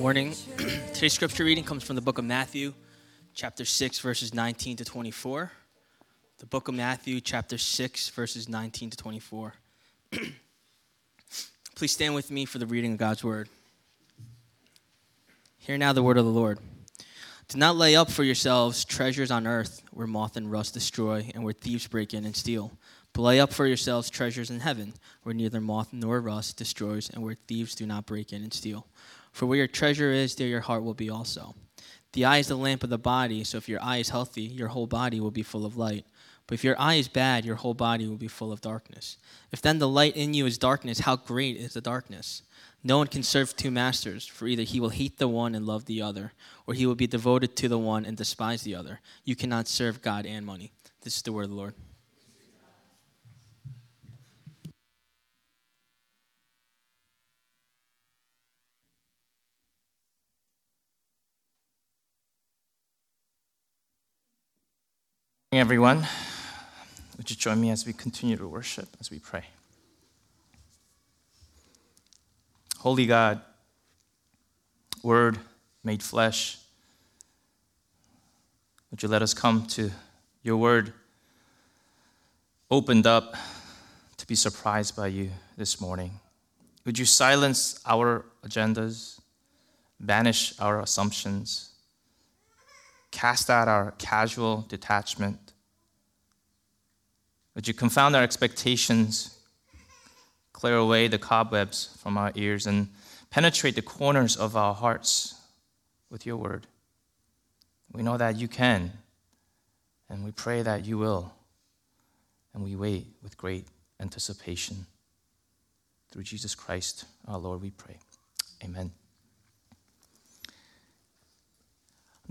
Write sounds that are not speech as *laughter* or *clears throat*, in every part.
morning. *clears throat* Today's scripture reading comes from the book of Matthew, chapter 6, verses 19 to 24. The book of Matthew, chapter 6, verses 19 to 24. *clears throat* Please stand with me for the reading of God's word. Hear now the word of the Lord. Do not lay up for yourselves treasures on earth where moth and rust destroy and where thieves break in and steal. But lay up for yourselves treasures in heaven where neither moth nor rust destroys and where thieves do not break in and steal. For where your treasure is, there your heart will be also. The eye is the lamp of the body, so if your eye is healthy, your whole body will be full of light. But if your eye is bad, your whole body will be full of darkness. If then the light in you is darkness, how great is the darkness? No one can serve two masters, for either he will hate the one and love the other, or he will be devoted to the one and despise the other. You cannot serve God and money. This is the word of the Lord. Everyone. Would you join me as we continue to worship, as we pray? Holy God, Word made flesh, would you let us come to your Word opened up to be surprised by you this morning? Would you silence our agendas, banish our assumptions? Cast out our casual detachment. Would you confound our expectations, clear away the cobwebs from our ears, and penetrate the corners of our hearts with your word? We know that you can, and we pray that you will, and we wait with great anticipation. Through Jesus Christ, our Lord, we pray. Amen.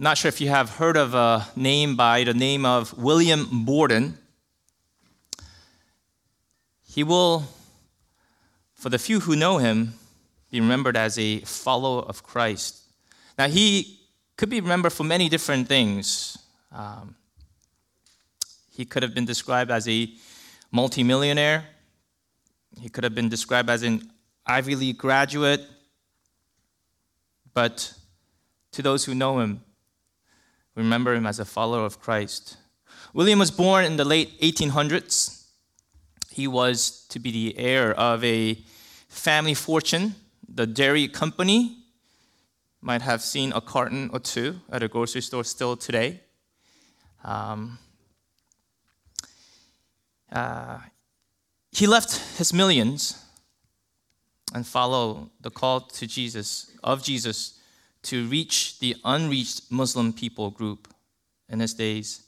Not sure if you have heard of a name by the name of William Borden. He will, for the few who know him, be remembered as a follower of Christ. Now, he could be remembered for many different things. Um, he could have been described as a multimillionaire, he could have been described as an Ivy League graduate, but to those who know him, remember him as a follower of Christ. William was born in the late 1800s. He was to be the heir of a family fortune, the dairy company. Might have seen a carton or two at a grocery store still today. Um, uh, he left his millions and followed the call to Jesus of Jesus to reach the unreached Muslim people group in his days.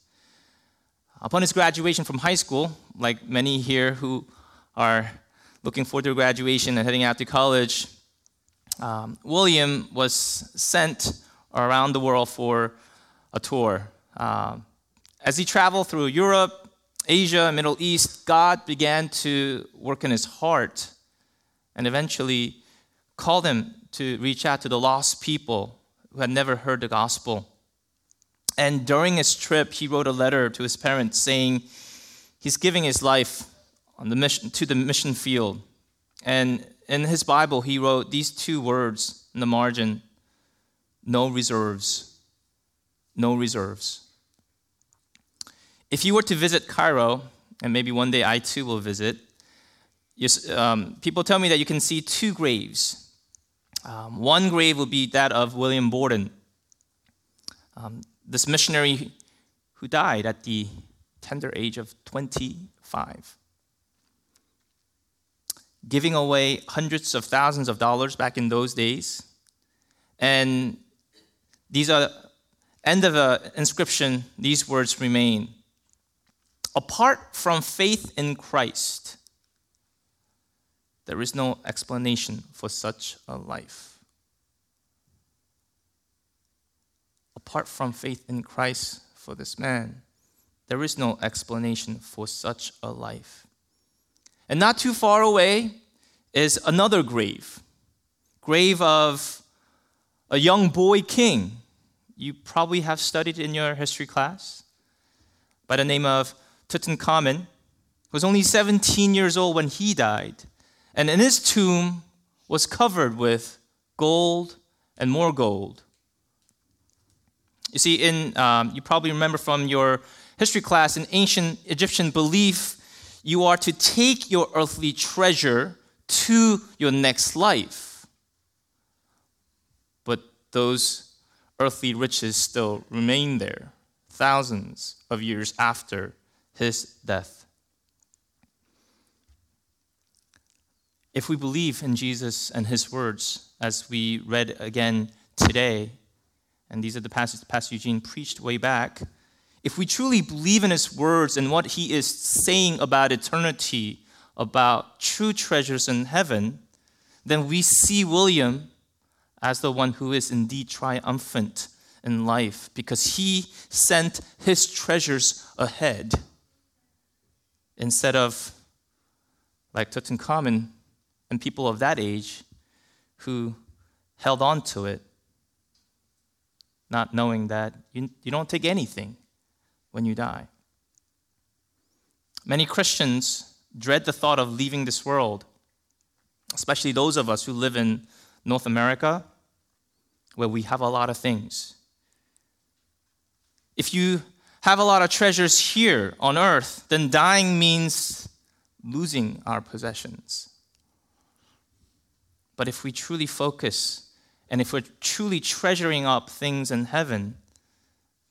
Upon his graduation from high school, like many here who are looking forward to graduation and heading out to college, um, William was sent around the world for a tour. Uh, as he traveled through Europe, Asia, Middle East, God began to work in his heart and eventually called him to reach out to the lost people who had never heard the gospel. And during his trip, he wrote a letter to his parents saying he's giving his life on the mission, to the mission field. And in his Bible, he wrote these two words in the margin no reserves. No reserves. If you were to visit Cairo, and maybe one day I too will visit, um, people tell me that you can see two graves um, one grave will be that of William Borden, um, this missionary who died at the tender age of 25, giving away hundreds of thousands of dollars back in those days. And these are end of the inscription, these words remain. Apart from faith in Christ, there is no explanation for such a life. Apart from faith in Christ for this man, there is no explanation for such a life. And not too far away is another grave, grave of a young boy king. You probably have studied in your history class by the name of Tutankhamun, who was only 17 years old when he died. And in his tomb was covered with gold and more gold. You see, in um, you probably remember from your history class in ancient Egyptian belief, you are to take your earthly treasure to your next life. But those earthly riches still remain there thousands of years after his death. If we believe in Jesus and his words, as we read again today, and these are the passages Pastor Eugene preached way back, if we truly believe in his words and what he is saying about eternity, about true treasures in heaven, then we see William as the one who is indeed triumphant in life because he sent his treasures ahead instead of like Tutankhamun and people of that age who held on to it, not knowing that you, you don't take anything when you die. Many Christians dread the thought of leaving this world, especially those of us who live in North America, where we have a lot of things. If you have a lot of treasures here on earth, then dying means losing our possessions. But if we truly focus and if we're truly treasuring up things in heaven,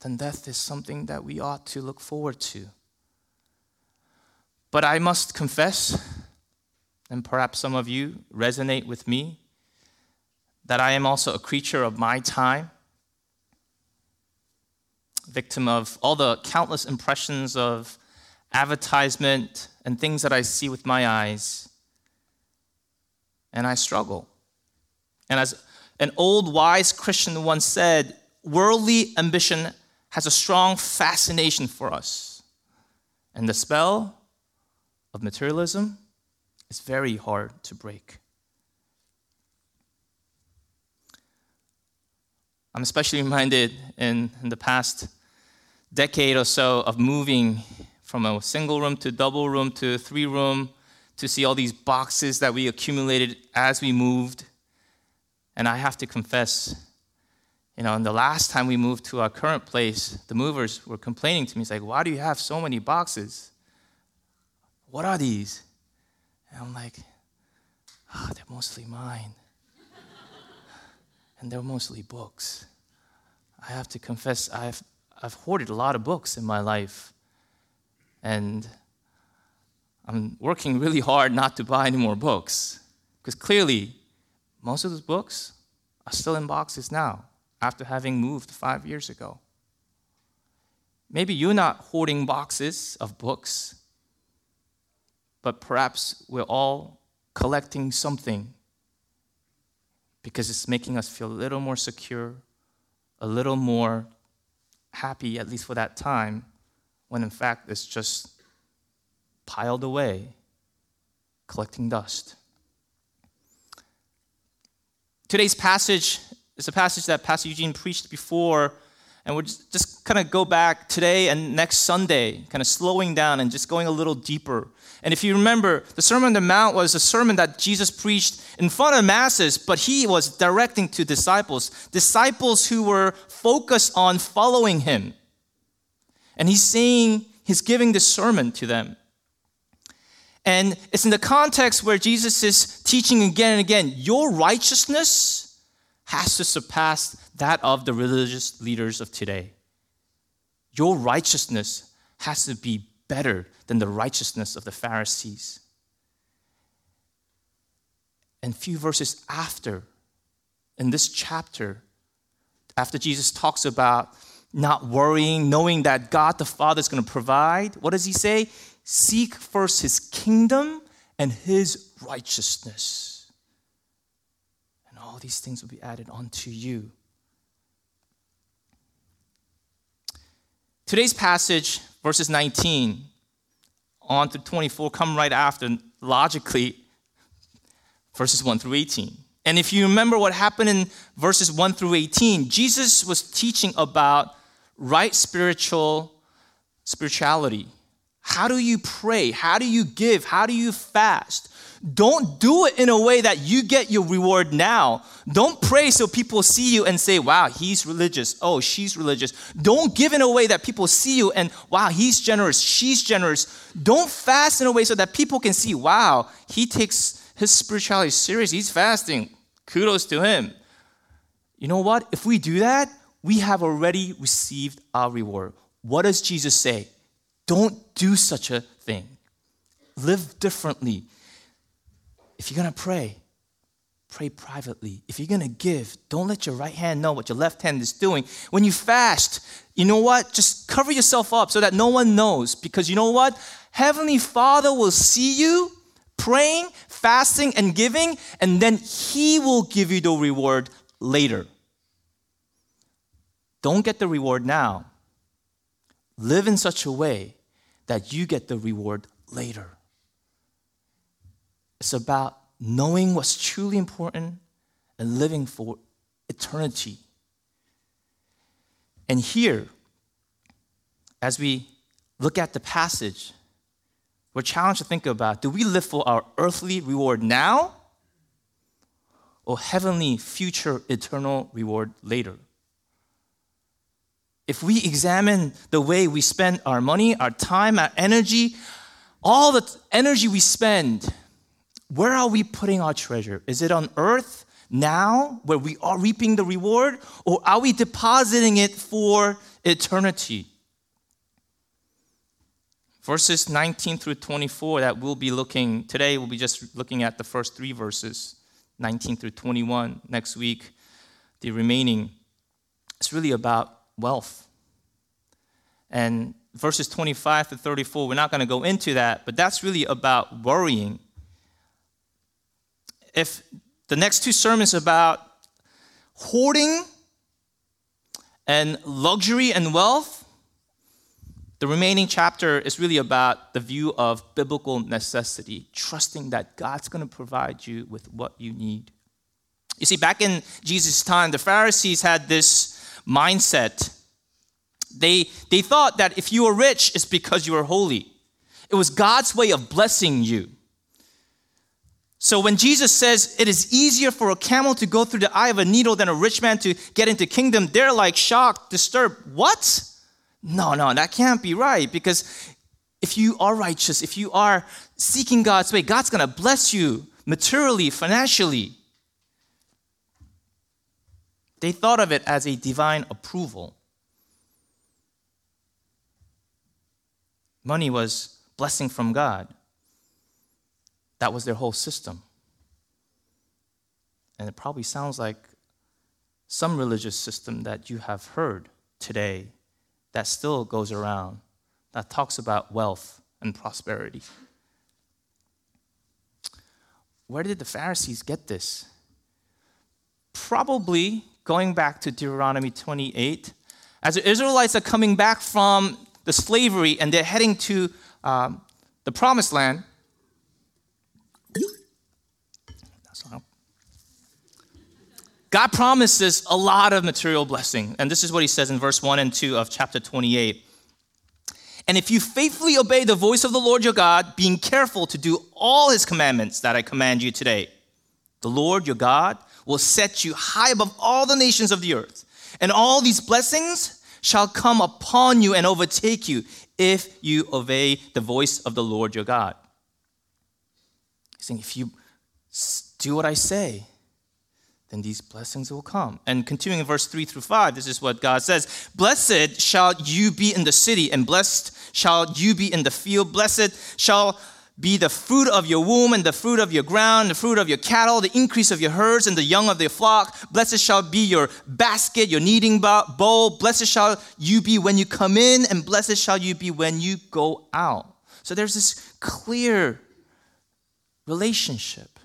then death is something that we ought to look forward to. But I must confess, and perhaps some of you resonate with me, that I am also a creature of my time, victim of all the countless impressions of advertisement and things that I see with my eyes. And I struggle. And as an old wise Christian once said, worldly ambition has a strong fascination for us. And the spell of materialism is very hard to break. I'm especially reminded in, in the past decade or so of moving from a single room to double room to three room to see all these boxes that we accumulated as we moved. And I have to confess, you know, and the last time we moved to our current place, the movers were complaining to me. It's like, why do you have so many boxes? What are these? And I'm like, oh, they're mostly mine. and they're mostly books. I have to confess, I've, I've hoarded a lot of books in my life. And I'm working really hard not to buy any more books. Because clearly, most of those books are still in boxes now after having moved five years ago. Maybe you're not hoarding boxes of books, but perhaps we're all collecting something because it's making us feel a little more secure, a little more happy, at least for that time, when in fact it's just piled away, collecting dust. Today's passage is a passage that Pastor Eugene preached before, and we'll just, just kind of go back today and next Sunday, kind of slowing down and just going a little deeper. And if you remember, the Sermon on the Mount was a sermon that Jesus preached in front of masses, but he was directing to disciples, disciples who were focused on following him. And he's saying, he's giving this sermon to them. And it's in the context where Jesus is teaching again and again, your righteousness has to surpass that of the religious leaders of today. Your righteousness has to be better than the righteousness of the Pharisees. And few verses after, in this chapter, after Jesus talks about not worrying, knowing that God the Father is going to provide, what does he say? Seek first his kingdom and his righteousness And all these things will be added unto you. Today's passage, verses 19 on to 24, come right after, logically, verses 1 through 18. And if you remember what happened in verses 1 through 18, Jesus was teaching about right spiritual spirituality. How do you pray? How do you give? How do you fast? don't do it in a way that you get your reward now. Don't pray so people see you and say, wow, he's religious. Oh, she's religious. Don't give in a way that people see you and, wow, he's generous. She's generous. Don't fast in a way so that people can see, wow, he takes his spirituality serious. He's fasting. Kudos to him. You know what? If we do that, we have already received our reward. What does Jesus say? Don't do such a thing. Live differently. If you're going to pray, pray privately. If you're going to give, don't let your right hand know what your left hand is doing. When you fast, you know what? Just cover yourself up so that no one knows. Because you know what? Heavenly Father will see you praying, fasting, and giving, and then He will give you the reward later. Don't get the reward now. Live in such a way that you get the reward later. It's about knowing what's truly important and living for eternity. And here, as we look at the passage, we're challenged to think about do we live for our earthly reward now or heavenly, future, eternal reward later? If we examine the way we spend our money, our time, our energy, all the energy we spend, where are we putting our treasure? Is it on earth now, where we are reaping the reward, or are we depositing it for eternity? Verses 19 through 24 that we'll be looking today, we'll be just looking at the first three verses, 19 through 21. Next week, the remaining. It's really about wealth. And verses 25 to 34, we're not going to go into that, but that's really about worrying. If the next two sermons about hoarding and luxury and wealth, the remaining chapter is really about the view of biblical necessity, trusting that God's going to provide you with what you need. You see, back in Jesus' time, the Pharisees had this mindset. They, they thought that if you were rich, it's because you were holy. It was God's way of blessing you. So when Jesus says it is easier for a camel to go through the eye of a needle than a rich man to get into kingdom, they're like shocked, disturbed. What? No, no, that can't be right because if you are righteous, if you are seeking God's way, God's going to bless you materially, financially. They thought of it as a divine approval. Money was blessing from God. That was their whole system. And it probably sounds like some religious system that you have heard today that still goes around that talks about wealth and prosperity. Where did the Pharisees get this? Probably going back to Deuteronomy 28. As the Israelites are coming back from the slavery and they're heading to um, the promised land, God promises a lot of material blessing. And this is what he says in verse 1 and 2 of chapter 28. And if you faithfully obey the voice of the Lord your God, being careful to do all his commandments that I command you today, the Lord your God will set you high above all the nations of the earth. And all these blessings shall come upon you and overtake you if you obey the voice of the Lord your God. He's saying, if you do what I say, then these blessings will come. And continuing in verse 3 through 5, this is what God says Blessed shall you be in the city, and blessed shall you be in the field. Blessed shall be the fruit of your womb, and the fruit of your ground, the fruit of your cattle, the increase of your herds, and the young of your flock. Blessed shall be your basket, your kneading bowl. Blessed shall you be when you come in, and blessed shall you be when you go out. So there's this clear relationship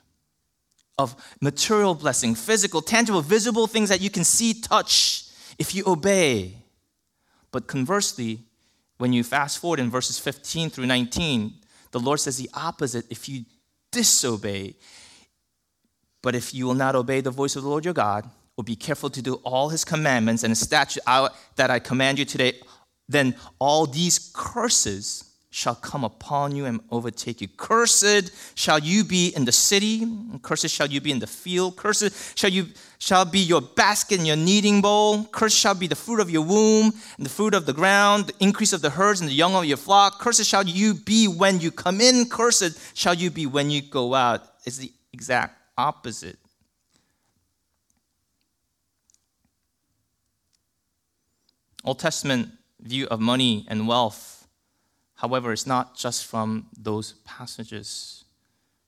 of material blessing, physical, tangible, visible things that you can see, touch, if you obey. But conversely, when you fast forward in verses 15 through 19, the Lord says the opposite if you disobey. But if you will not obey the voice of the Lord your God, or be careful to do all his commandments and his statute that I command you today, then all these curses shall come upon you and overtake you. Cursed shall you be in the city, cursed shall you be in the field. Cursed shall you shall be your basket and your kneading bowl. Cursed shall be the fruit of your womb and the fruit of the ground, the increase of the herds and the young of your flock. Cursed shall you be when you come in. Cursed shall you be when you go out. It's the exact opposite. Old Testament view of money and wealth, however, it's not just from those passages.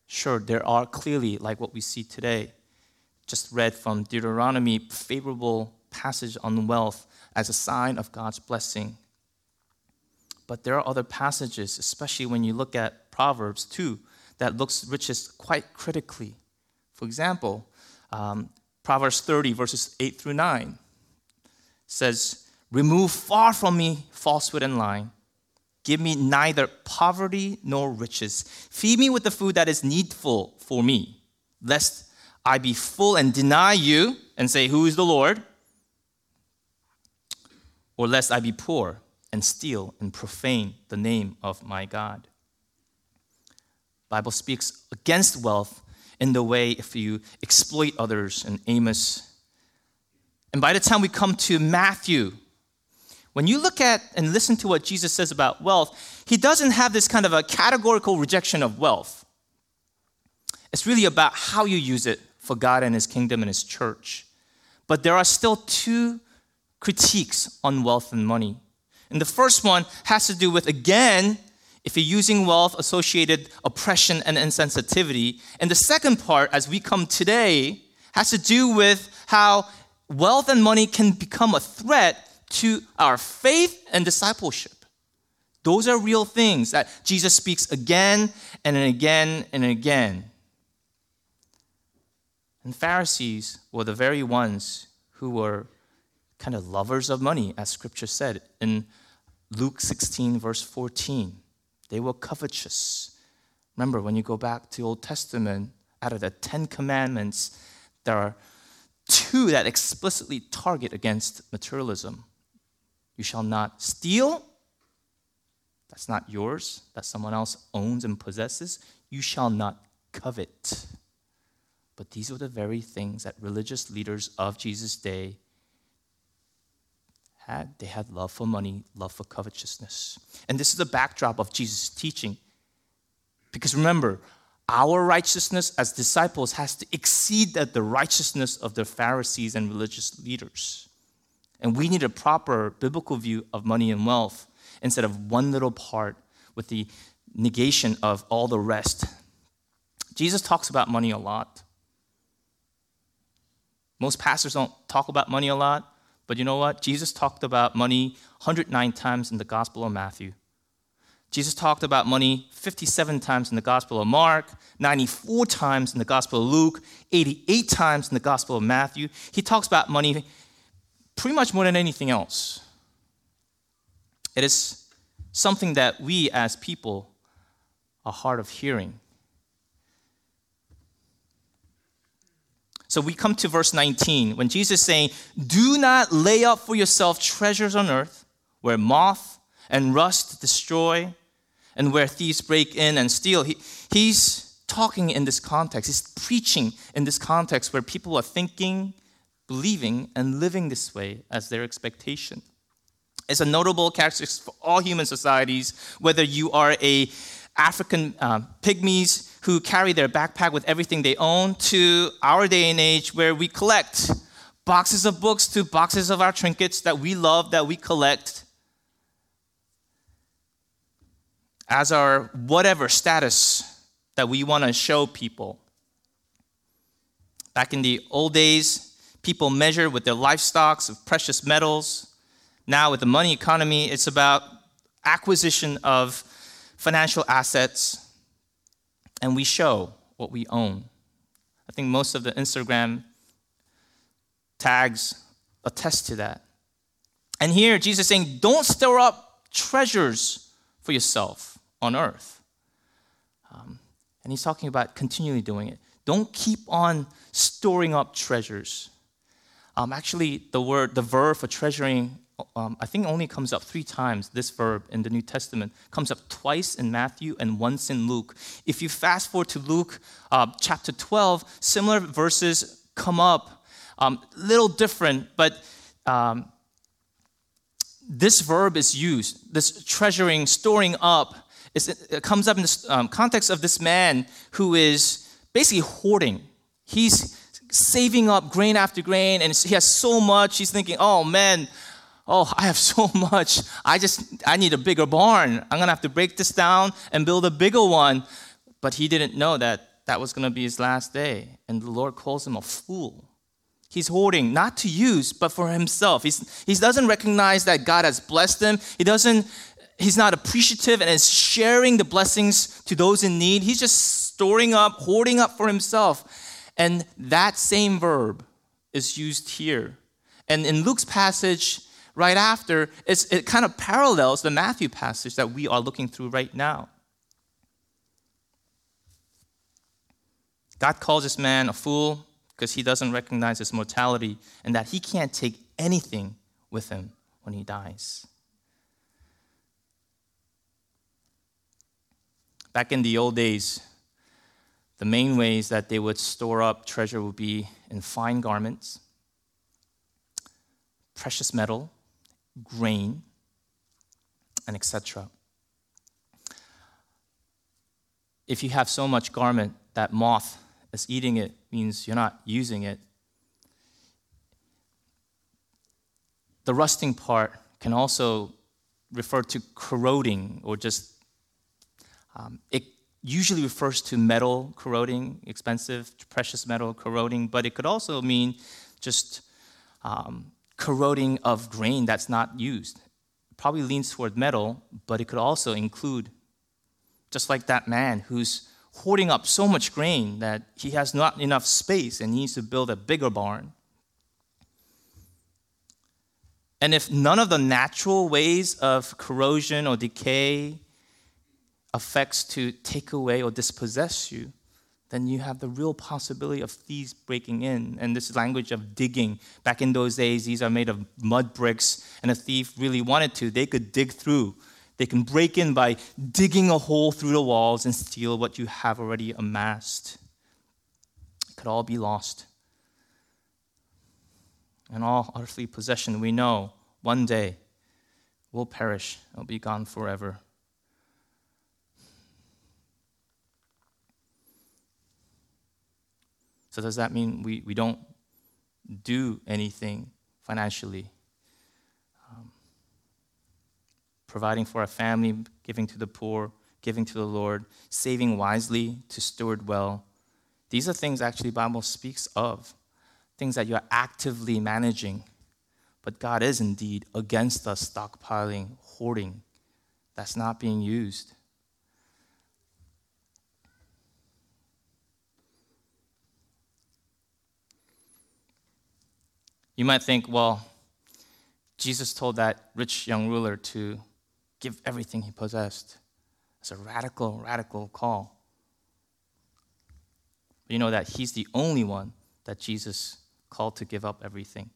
Sure, there are clearly, like what we see today, just read from Deuteronomy, favorable passage on wealth as a sign of God's blessing. But there are other passages, especially when you look at Proverbs 2, that looks riches quite critically. For example, um, Proverbs 30, verses 8 through 9 says, Remove far from me falsehood and lying. Give me neither poverty nor riches. Feed me with the food that is needful for me, lest I be full and deny you and say, Who is the Lord? Or lest I be poor and steal and profane the name of my God. Bible speaks against wealth in the way if you exploit others in Amos. And by the time we come to Matthew, when you look at and listen to what Jesus says about wealth, he doesn't have this kind of a categorical rejection of wealth. It's really about how you use it for God and his kingdom and his church. But there are still two critiques on wealth and money. And the first one has to do with, again, if you're using wealth associated oppression and insensitivity. And the second part, as we come today, has to do with how wealth and money can become a threat to our faith and discipleship. Those are real things that Jesus speaks again and again and again. And Pharisees were the very ones who were kind of lovers of money, as scripture said in Luke 16, verse 14. They were covetous. Remember, when you go back to Old Testament, out of the Ten Commandments, there are two that explicitly target against materialism you shall not steal. That's not yours, that someone else owns and possesses. You shall not covet. But these were the very things that religious leaders of Jesus' day had. They had love for money, love for covetousness. And this is the backdrop of Jesus' teaching. Because remember, our righteousness as disciples has to exceed that the righteousness of the Pharisees and religious leaders. And we need a proper biblical view of money and wealth instead of one little part with the negation of all the rest. Jesus talks about money a lot. Most pastors don't talk about money a lot, but you know what? Jesus talked about money 109 times in the Gospel of Matthew. Jesus talked about money 57 times in the Gospel of Mark, 94 times in the Gospel of Luke, 88 times in the Gospel of Matthew. He talks about money pretty much more than anything else. It is something that we as people are hard of hearing. So we come to verse 19 when Jesus is saying, Do not lay up for yourself treasures on earth where moth and rust destroy and where thieves break in and steal. He, he's talking in this context, he's preaching in this context where people are thinking believing and living this way as their expectation. It's a notable characteristic for all human societies, whether you are a African uh, pygmies who carry their backpack with everything they own, to our day and age where we collect boxes of books to boxes of our trinkets that we love, that we collect as our whatever status that we want to show people. Back in the old days, people measure with their livestocks of precious metals. Now, with the money economy, it's about acquisition of financial assets, and we show what we own. I think most of the Instagram tags attest to that. And here, Jesus is saying, don't store up treasures for yourself on earth. Um, and he's talking about continually doing it. Don't keep on storing up treasures. Um, actually, the word, the verb for treasuring um, I think only comes up three times, this verb in the New Testament, comes up twice in Matthew and once in Luke. If you fast forward to Luke uh, chapter 12, similar verses come up, um, little different, but um, this verb is used, this treasuring, storing up, it comes up in the um, context of this man who is basically hoarding. He's saving up grain after grain, and he has so much. He's thinking, oh man, oh, I have *laughs* so much. I just, I need a bigger barn. I'm going to have to break this down and build a bigger one. But he didn't know that that was going to be his last day. And the Lord calls him a fool. He's hoarding, not to use, but for himself. He's, he doesn't recognize that God has blessed him. He doesn't, he's not appreciative and is sharing the blessings to those in need. He's just storing up, hoarding up for himself. And that same verb is used here. And in Luke's passage, right after, it kind of parallels the Matthew passage that we are looking through right now. God calls this man a fool because he doesn't recognize his mortality and that he can't take anything with him when he dies. Back in the old days, the main ways that they would store up treasure would be in fine garments, precious metal, grain, and etc. If you have so much garment that moth is eating it, means you're not using it. The rusting part can also refer to corroding or just, um, it usually refers to metal corroding, expensive, precious metal corroding, but it could also mean just um, corroding of grain that's not used. It probably leans toward metal, but it could also include, just like that man who's hoarding up so much grain that he has not enough space and needs to build a bigger barn. And if none of the natural ways of corrosion or decay affects to take away or dispossess you, then you have the real possibility of thieves breaking in. And this language of digging, back in those days, these are made of mud bricks, and a thief really wanted to, they could dig through. They can break in by digging a hole through the walls and steal what you have already amassed. It could all be lost. And all earthly possession, we know one day will perish, it will be gone forever. So, does that mean we, we don't do anything financially? Um, providing for our family, giving to the poor, giving to the Lord, saving wisely, to steward well. These are things actually Bible speaks of, things that you're actively managing. But God is indeed against us stockpiling, hoarding. That's not being used. You might think, well, Jesus told that rich young ruler to give everything he possessed. It's a radical, radical call. But you know that he's the only one that Jesus called to give up everything.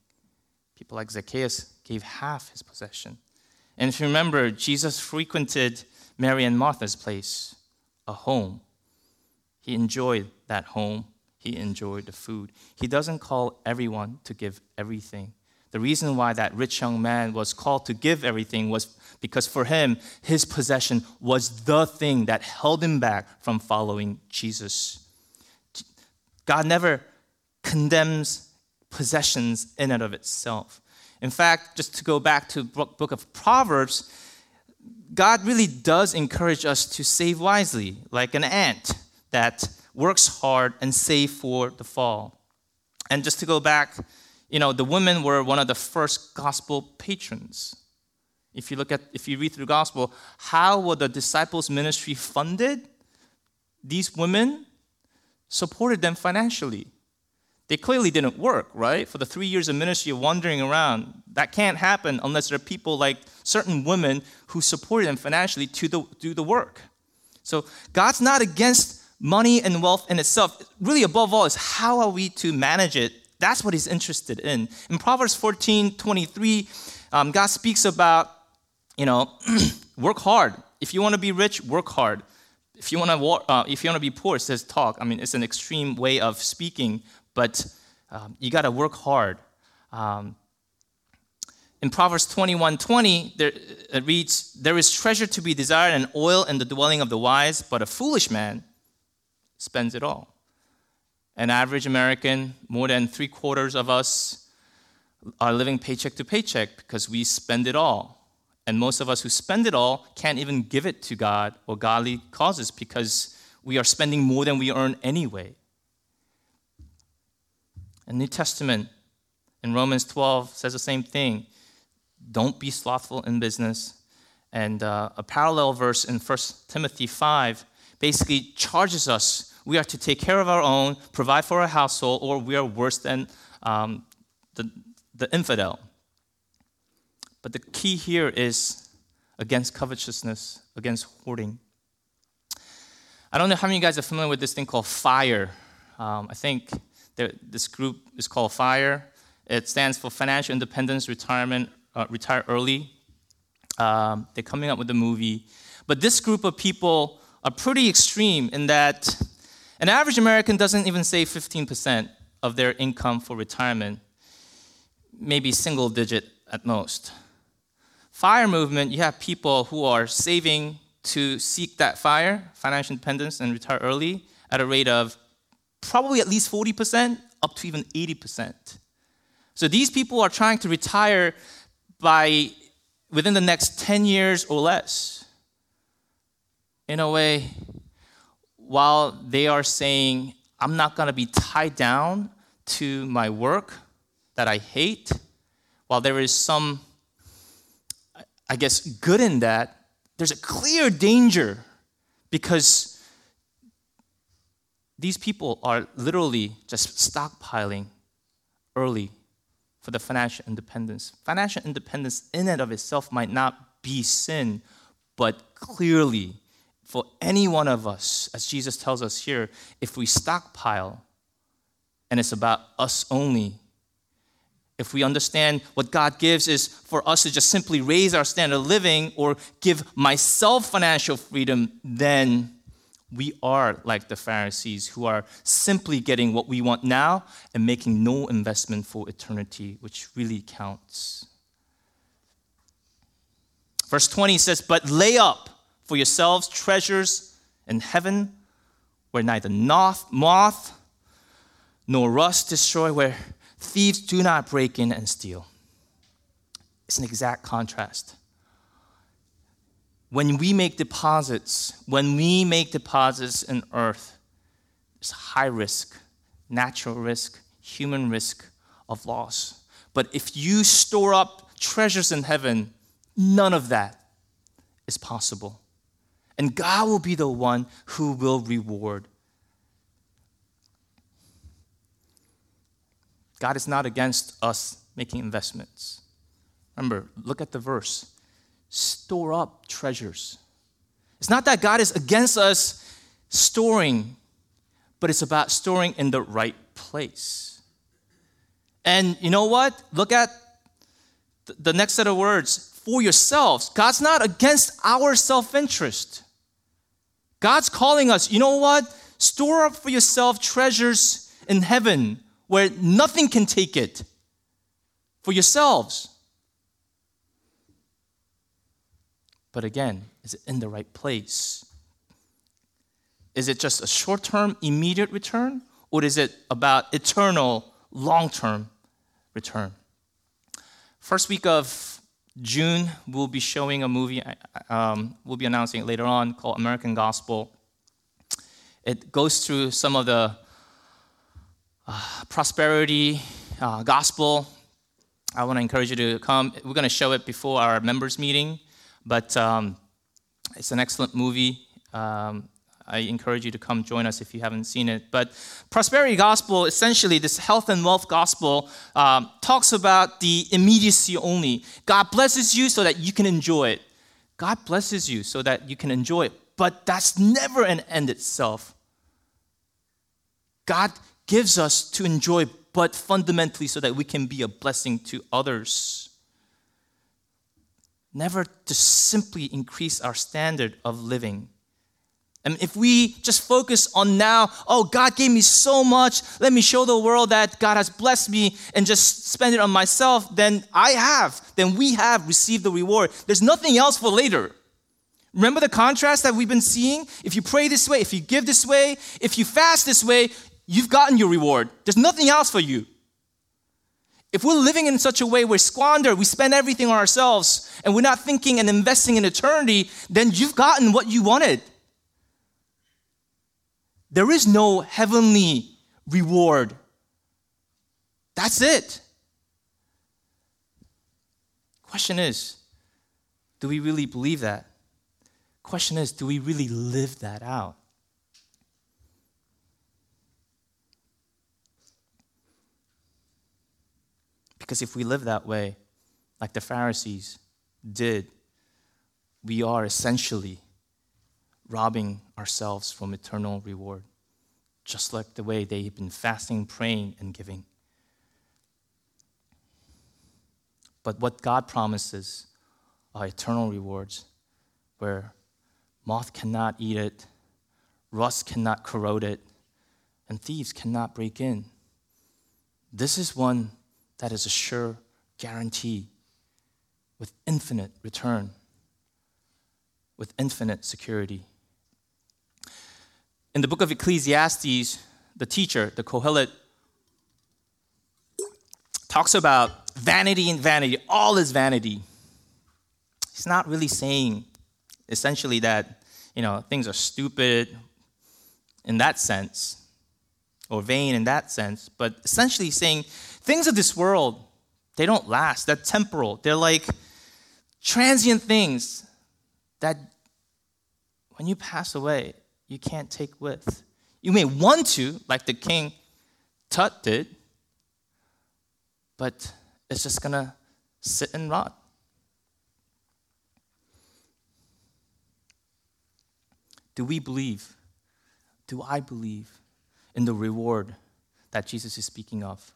People like Zacchaeus gave half his possession. And if you remember, Jesus frequented Mary and Martha's place, a home. He enjoyed that home he enjoyed the food. He doesn't call everyone to give everything. The reason why that rich young man was called to give everything was because for him, his possession was the thing that held him back from following Jesus. God never condemns possessions in and of itself. In fact, just to go back to book of Proverbs, God really does encourage us to save wisely, like an ant that works hard and save for the fall. And just to go back, you know, the women were one of the first gospel patrons. If you look at, if you read through the gospel, how were the disciples' ministry funded? These women supported them financially. They clearly didn't work, right? For the three years of ministry of wandering around, that can't happen unless there are people like certain women who supported them financially to the, do the work. So God's not against money and wealth in itself, really above all, is how are we to manage it? That's what he's interested in. In Proverbs 14 23, um, God speaks about, you know, *clears throat* work hard. If you want to be rich, work hard. If you want to, uh, if you want to be poor, it says talk. I mean, it's an extreme way of speaking, but um, you got to work hard. Um, in Proverbs 21 20, there, it reads, There is treasure to be desired and oil in the dwelling of the wise, but a foolish man spends it all. An average American, more than three quarters of us are living paycheck to paycheck because we spend it all. And most of us who spend it all can't even give it to God or godly causes because we are spending more than we earn anyway. The New Testament in Romans 12 says the same thing. Don't be slothful in business. And uh, a parallel verse in 1 Timothy 5 basically charges us we are to take care of our own, provide for our household, or we are worse than um, the, the infidel. But the key here is against covetousness, against hoarding. I don't know how many of you guys are familiar with this thing called FIRE. Um, I think this group is called FIRE. It stands for Financial Independence Retirement uh, retire early. Um, they're coming up with a movie. But this group of people are pretty extreme in that an average American doesn't even save 15% of their income for retirement, maybe single digit at most. Fire movement, you have people who are saving to seek that fire, financial independence, and retire early at a rate of probably at least 40%, up to even 80%. So these people are trying to retire by within the next 10 years or less. In a way, while they are saying, I'm not going to be tied down to my work that I hate, while there is some, I guess, good in that, there's a clear danger because these people are literally just stockpiling early for the financial independence. Financial independence, in and of itself, might not be sin, but clearly, for any one of us, as Jesus tells us here, if we stockpile and it's about us only, if we understand what God gives is for us to just simply raise our standard of living or give myself financial freedom, then we are like the Pharisees who are simply getting what we want now and making no investment for eternity, which really counts. Verse 20 says, But lay up for yourselves treasures in heaven where neither moth nor rust destroy, where thieves do not break in and steal. It's an exact contrast when we make deposits, when we make deposits in earth, there's high risk, natural risk, human risk of loss. But if you store up treasures in heaven, none of that is possible. And God will be the one who will reward. God is not against us making investments. Remember, look at the verse store up treasures. It's not that God is against us storing, but it's about storing in the right place. And you know what? Look at the next set of words for yourselves. God's not against our self interest. God's calling us, you know what? Store up for yourself treasures in heaven where nothing can take it for yourselves. But again, is it in the right place? Is it just a short term, immediate return? Or is it about eternal, long term return? First week of June, we'll be showing a movie, um, we'll be announcing it later on, called American Gospel. It goes through some of the uh, prosperity uh, gospel. I want to encourage you to come. We're going to show it before our members' meeting. But um, it's an excellent movie. Um, I encourage you to come join us if you haven't seen it. But prosperity gospel, essentially, this health and wealth gospel, um, talks about the immediacy only. God blesses you so that you can enjoy it. God blesses you so that you can enjoy it. But that's never an end itself. God gives us to enjoy, but fundamentally so that we can be a blessing to others. never to simply increase our standard of living. And if we just focus on now, oh, God gave me so much, let me show the world that God has blessed me and just spend it on myself, then I have, then we have received the reward. There's nothing else for later. Remember the contrast that we've been seeing? If you pray this way, if you give this way, if you fast this way, you've gotten your reward. There's nothing else for you. If we're living in such a way where squander, we spend everything on ourselves, and we're not thinking and investing in eternity, then you've gotten what you wanted. There is no heavenly reward. That's it. Question is, do we really believe that? Question is, do we really live that out? Because if we live that way, like the Pharisees did, we are essentially robbing ourselves from eternal reward, just like the way they've been fasting, praying, and giving. But what God promises are eternal rewards where moth cannot eat it, rust cannot corrode it, and thieves cannot break in. This is one that is a sure guarantee with infinite return, with infinite security. In the book of Ecclesiastes, the teacher, the Kohelet, talks about vanity and vanity. All is vanity. He's not really saying essentially that you know things are stupid in that sense or vain in that sense, but essentially saying things of this world they don't last. They're temporal. They're like transient things that when you pass away, you can't take with. You may want to, like the king Tut did, but it's just gonna sit and rot. Do we believe? Do I believe in the reward that Jesus is speaking of?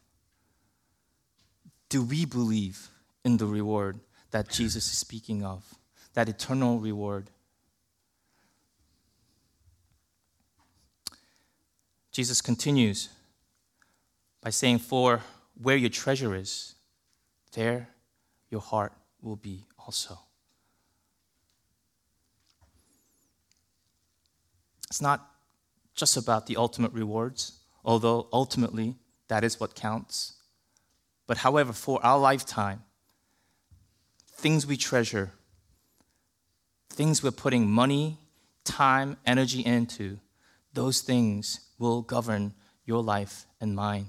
Do we believe in the reward that Jesus is speaking of? That eternal reward Jesus continues by saying, For where your treasure is, there your heart will be also. It's not just about the ultimate rewards, although ultimately that is what counts. But however, for our lifetime, things we treasure, things we're putting money, time, energy into, those things will govern your life and mine.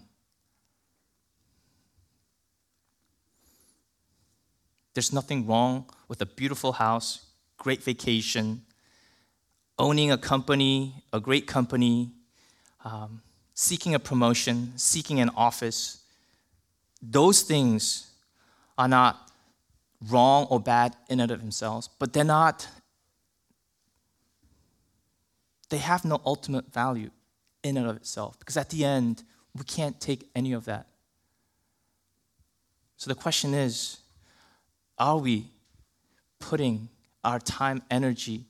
There's nothing wrong with a beautiful house, great vacation, owning a company, a great company, um, seeking a promotion, seeking an office. Those things are not wrong or bad in and of themselves, but they're not, they have no ultimate value in and of itself. Because at the end, we can't take any of that. So the question is are we putting our time, energy,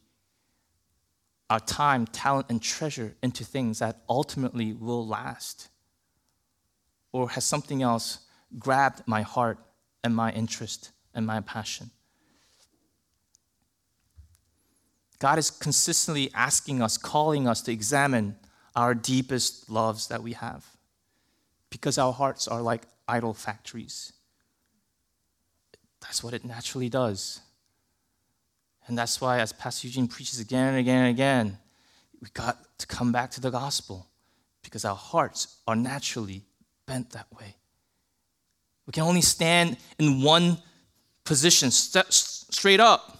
our time, talent, and treasure into things that ultimately will last? Or has something else grabbed my heart and my interest and my passion? God is consistently asking us, calling us to examine our deepest loves that we have because our hearts are like idol factories. That's what it naturally does. And that's why, as Pastor Eugene preaches again and again and again, we got to come back to the gospel because our hearts are naturally bent that way. We can only stand in one position, st- straight up,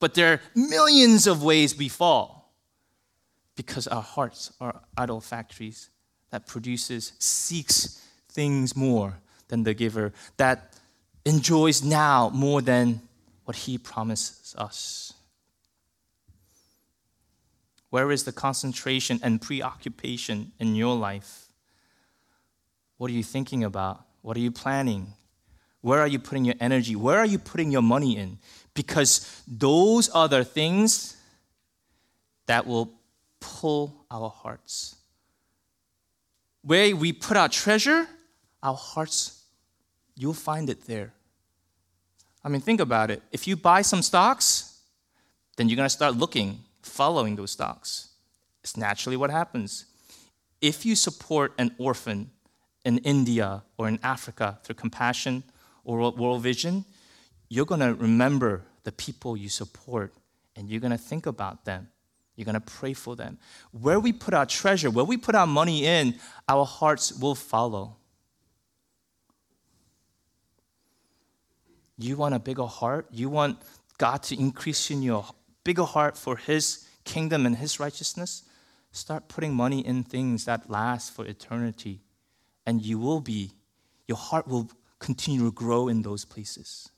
but there are millions of ways we fall because our hearts are idol factories that produces, seeks things more than the giver, that enjoys now more than what he promises us. Where is the concentration and preoccupation in your life? What are you thinking about? What are you planning? Where are you putting your energy? Where are you putting your money in? Because those are the things that will pull our hearts. Where we put our treasure, our hearts, you'll find it there. I mean, think about it. If you buy some stocks, then you're going to start looking, following those stocks. It's naturally what happens. If you support an orphan in India or in Africa through compassion or World Vision, you're going to remember the people you support and you're going to think about them. You're going to pray for them. Where we put our treasure, where we put our money in, our hearts will follow. You want a bigger heart? You want God to increase in your bigger heart for His kingdom and His righteousness? Start putting money in things that last for eternity, and you will be, your heart will continue to grow in those places.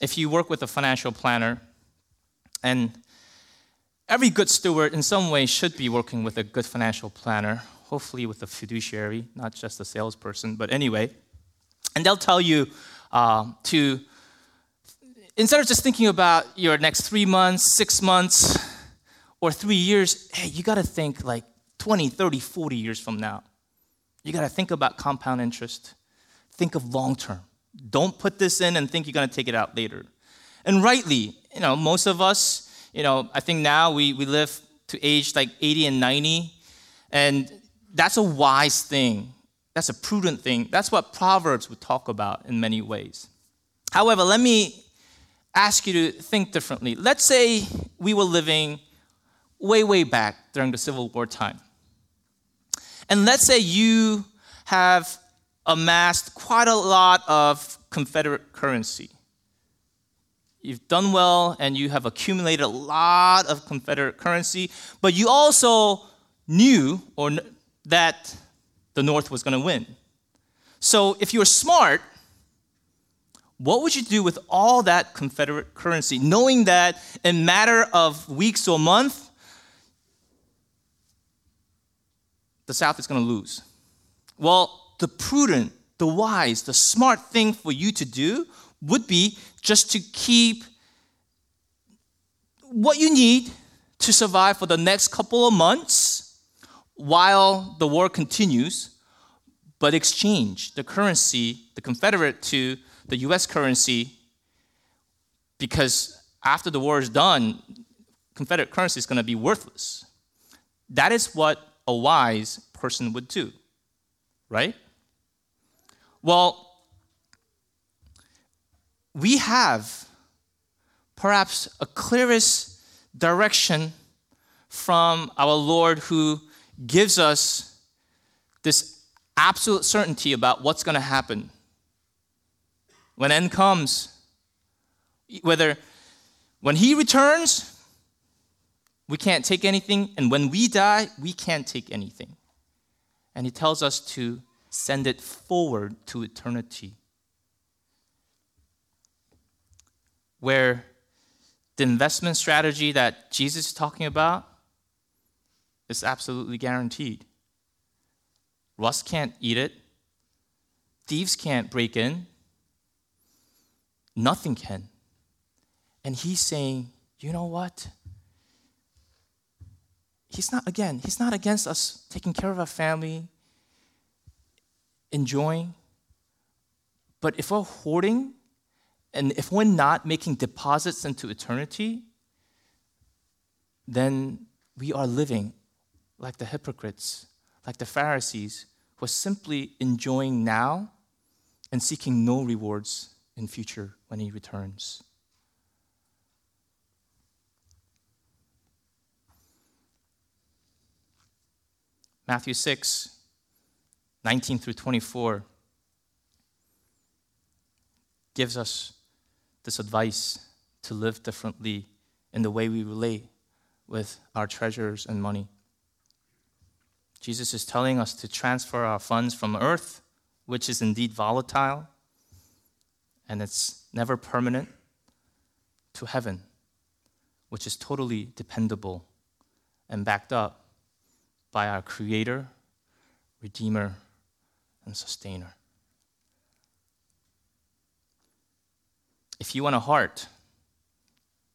If you work with a financial planner, and every good steward in some way should be working with a good financial planner, hopefully with a fiduciary, not just a salesperson, but anyway. And they'll tell you uh, to, instead of just thinking about your next three months, six months, or three years, hey, you got to think like 20, 30, 40 years from now. You got to think about compound interest. Think of long term. Don't put this in and think you're going to take it out later. And rightly, you know, most of us, you know, I think now we, we live to age like 80 and 90, and that's a wise thing. That's a prudent thing. That's what Proverbs would talk about in many ways. However, let me ask you to think differently. Let's say we were living way, way back during the Civil War time. And let's say you have amassed quite a lot of Confederate currency. You've done well and you have accumulated a lot of Confederate currency, but you also knew or that the North was going to win. So if you were smart, what would you do with all that Confederate currency, knowing that in matter of weeks or month, the South is going to lose? Well, the prudent, the wise, the smart thing for you to do would be just to keep what you need to survive for the next couple of months while the war continues, but exchange the currency, the Confederate, to the US currency, because after the war is done, Confederate currency is going to be worthless. That is what a wise person would do, right? Well, we have perhaps a clearest direction from our Lord who gives us this absolute certainty about what's going to happen. When end comes, whether when he returns, we can't take anything, and when we die, we can't take anything. And he tells us to send it forward to eternity. Where the investment strategy that Jesus is talking about is absolutely guaranteed. Rust can't eat it, thieves can't break in, nothing can. And he's saying, you know what? He's not, again, he's not against us taking care of our family, enjoying. But if we're hoarding and if we're not making deposits into eternity, then we are living like the hypocrites, like the Pharisees, who are simply enjoying now and seeking no rewards in future when he returns. Matthew 6, 19 through 24 gives us this advice to live differently in the way we relate with our treasures and money. Jesus is telling us to transfer our funds from earth, which is indeed volatile and it's never permanent, to heaven, which is totally dependable and backed up by our Creator, Redeemer, and sustainer. If you want a heart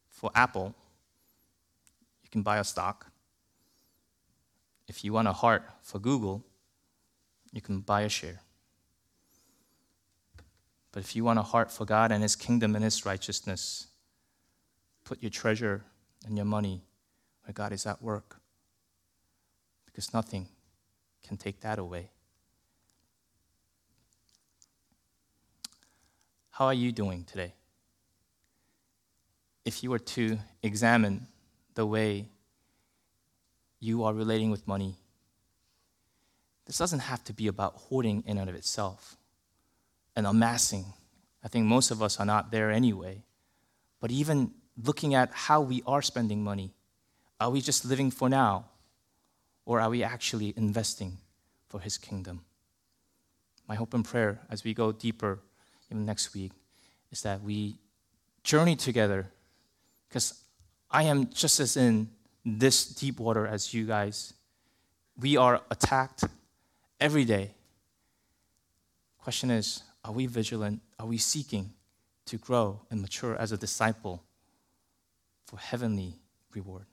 for Apple, you can buy a stock. If you want a heart for Google, you can buy a share. But if you want a heart for God and His kingdom and His righteousness, put your treasure and your money where God is at work. Because nothing can take that away. How are you doing today? If you were to examine the way you are relating with money, this doesn't have to be about hoarding in and of itself and amassing. I think most of us are not there anyway. But even looking at how we are spending money, are we just living for now? Or are we actually investing for His kingdom? My hope and prayer as we go deeper even next week is that we journey together because I am just as in this deep water as you guys. We are attacked every day. Question is, are we vigilant? Are we seeking to grow and mature as a disciple for heavenly reward?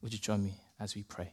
Would you join me as we pray?